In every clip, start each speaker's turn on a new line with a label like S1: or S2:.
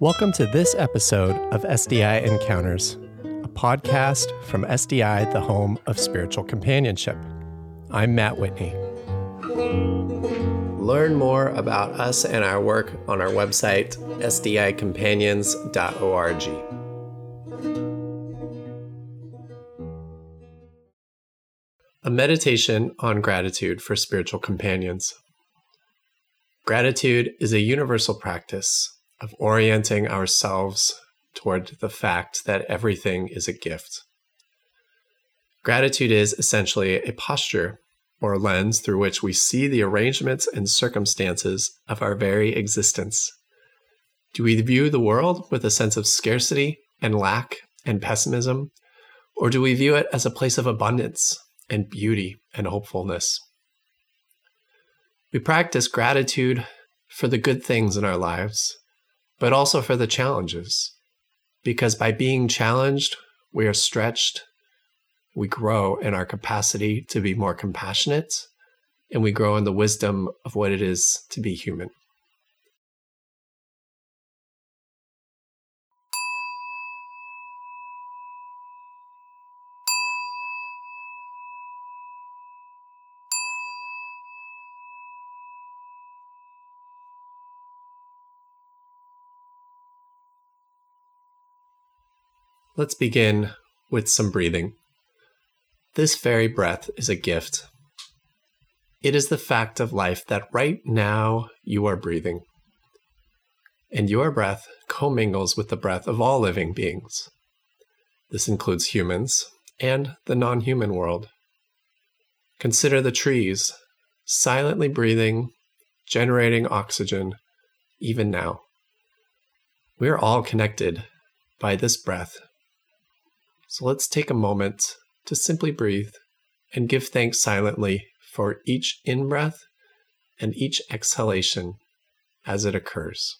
S1: Welcome to this episode of SDI Encounters, a podcast from SDI, the home of spiritual companionship. I'm Matt Whitney. Learn more about us and our work on our website, sdicompanions.org. A meditation on gratitude for spiritual companions. Gratitude is a universal practice of orienting ourselves toward the fact that everything is a gift. Gratitude is essentially a posture or lens through which we see the arrangements and circumstances of our very existence. Do we view the world with a sense of scarcity and lack and pessimism, or do we view it as a place of abundance and beauty and hopefulness? We practice gratitude for the good things in our lives but also for the challenges. Because by being challenged, we are stretched, we grow in our capacity to be more compassionate, and we grow in the wisdom of what it is to be human. Let's begin with some breathing. This very breath is a gift. It is the fact of life that right now you are breathing. And your breath commingles with the breath of all living beings. This includes humans and the non human world. Consider the trees silently breathing, generating oxygen, even now. We are all connected by this breath so let's take a moment to simply breathe and give thanks silently for each in breath and each exhalation as it occurs.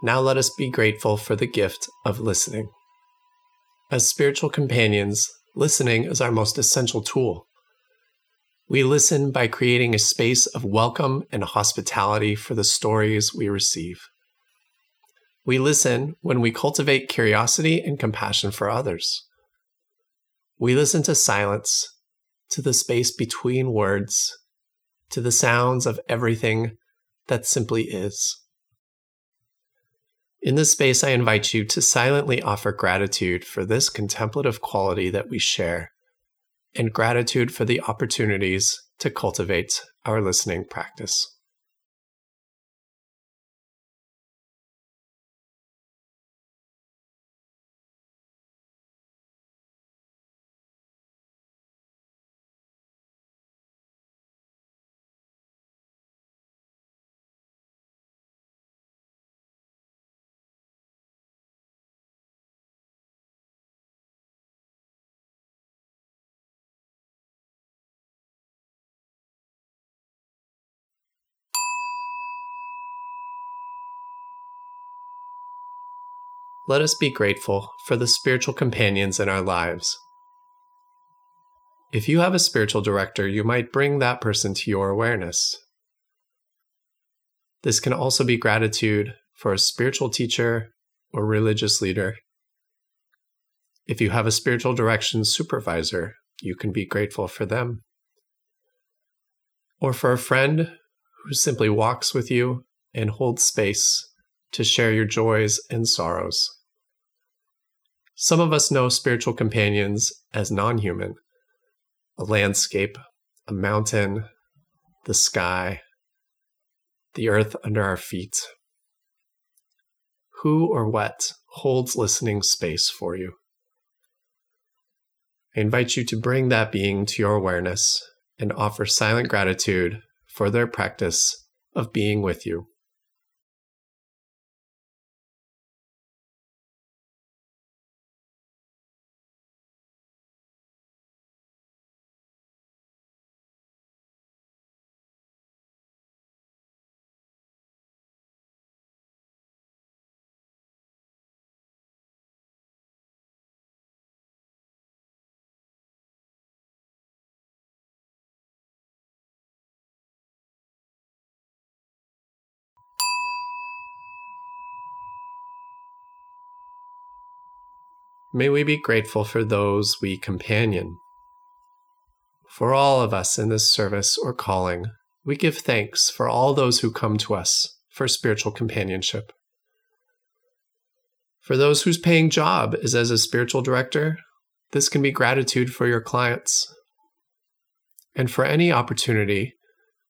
S1: Now let us be grateful for the gift of listening. As spiritual companions, listening is our most essential tool. We listen by creating a space of welcome and hospitality for the stories we receive. We listen when we cultivate curiosity and compassion for others. We listen to silence, to the space between words, to the sounds of everything that simply is. In this space, I invite you to silently offer gratitude for this contemplative quality that we share, and gratitude for the opportunities to cultivate our listening practice. Let us be grateful for the spiritual companions in our lives. If you have a spiritual director, you might bring that person to your awareness. This can also be gratitude for a spiritual teacher or religious leader. If you have a spiritual direction supervisor, you can be grateful for them. Or for a friend who simply walks with you and holds space to share your joys and sorrows. Some of us know spiritual companions as non human a landscape, a mountain, the sky, the earth under our feet. Who or what holds listening space for you? I invite you to bring that being to your awareness and offer silent gratitude for their practice of being with you. May we be grateful for those we companion. For all of us in this service or calling, we give thanks for all those who come to us for spiritual companionship. For those whose paying job is as a spiritual director, this can be gratitude for your clients. And for any opportunity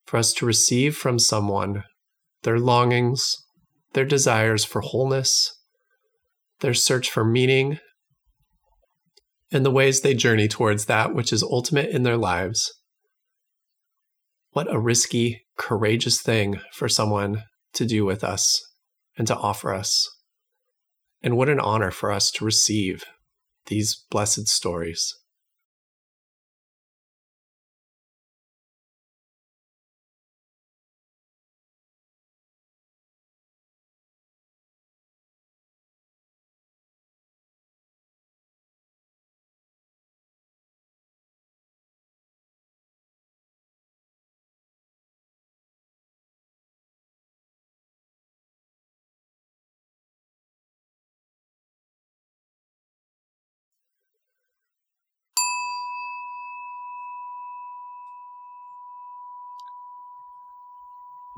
S1: for us to receive from someone their longings, their desires for wholeness, their search for meaning and the ways they journey towards that which is ultimate in their lives. What a risky, courageous thing for someone to do with us and to offer us. And what an honor for us to receive these blessed stories.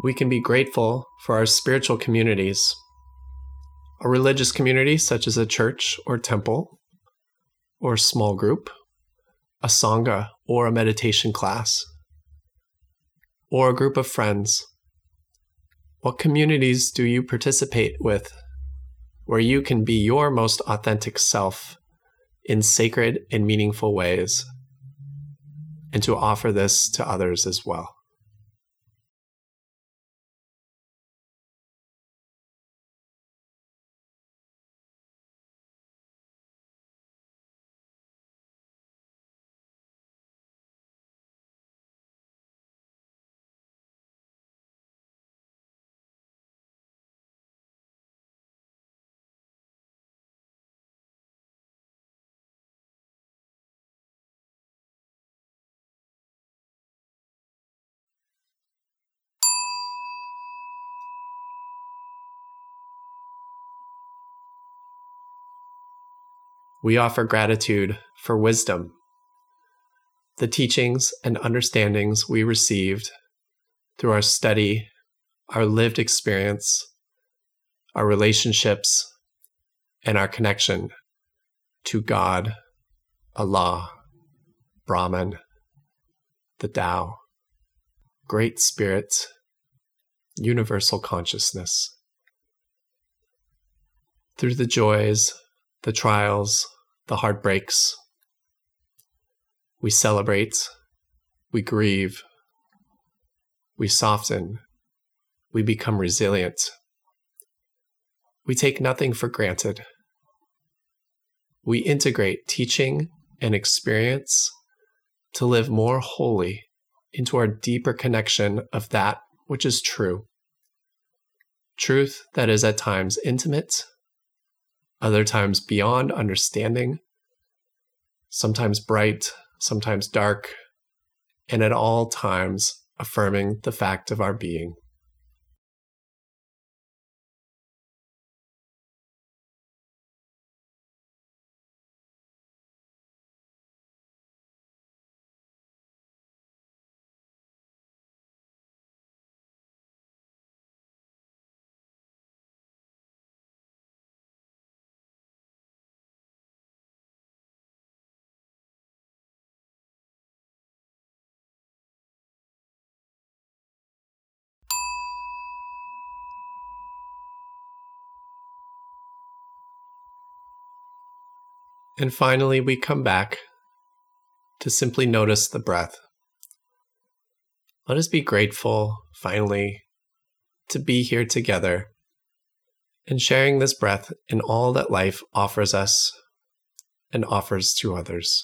S1: We can be grateful for our spiritual communities. A religious community, such as a church or temple, or small group, a Sangha or a meditation class, or a group of friends. What communities do you participate with where you can be your most authentic self in sacred and meaningful ways, and to offer this to others as well? We offer gratitude for wisdom, the teachings and understandings we received through our study, our lived experience, our relationships, and our connection to God, Allah, Brahman, the Tao, Great Spirit, universal consciousness. Through the joys the trials, the heartbreaks. We celebrate, we grieve, we soften, we become resilient. We take nothing for granted. We integrate teaching and experience to live more wholly into our deeper connection of that which is true. Truth that is at times intimate other times beyond understanding, sometimes bright, sometimes dark, and at all times affirming the fact of our being. And finally, we come back to simply notice the breath. Let us be grateful, finally, to be here together and sharing this breath in all that life offers us and offers to others.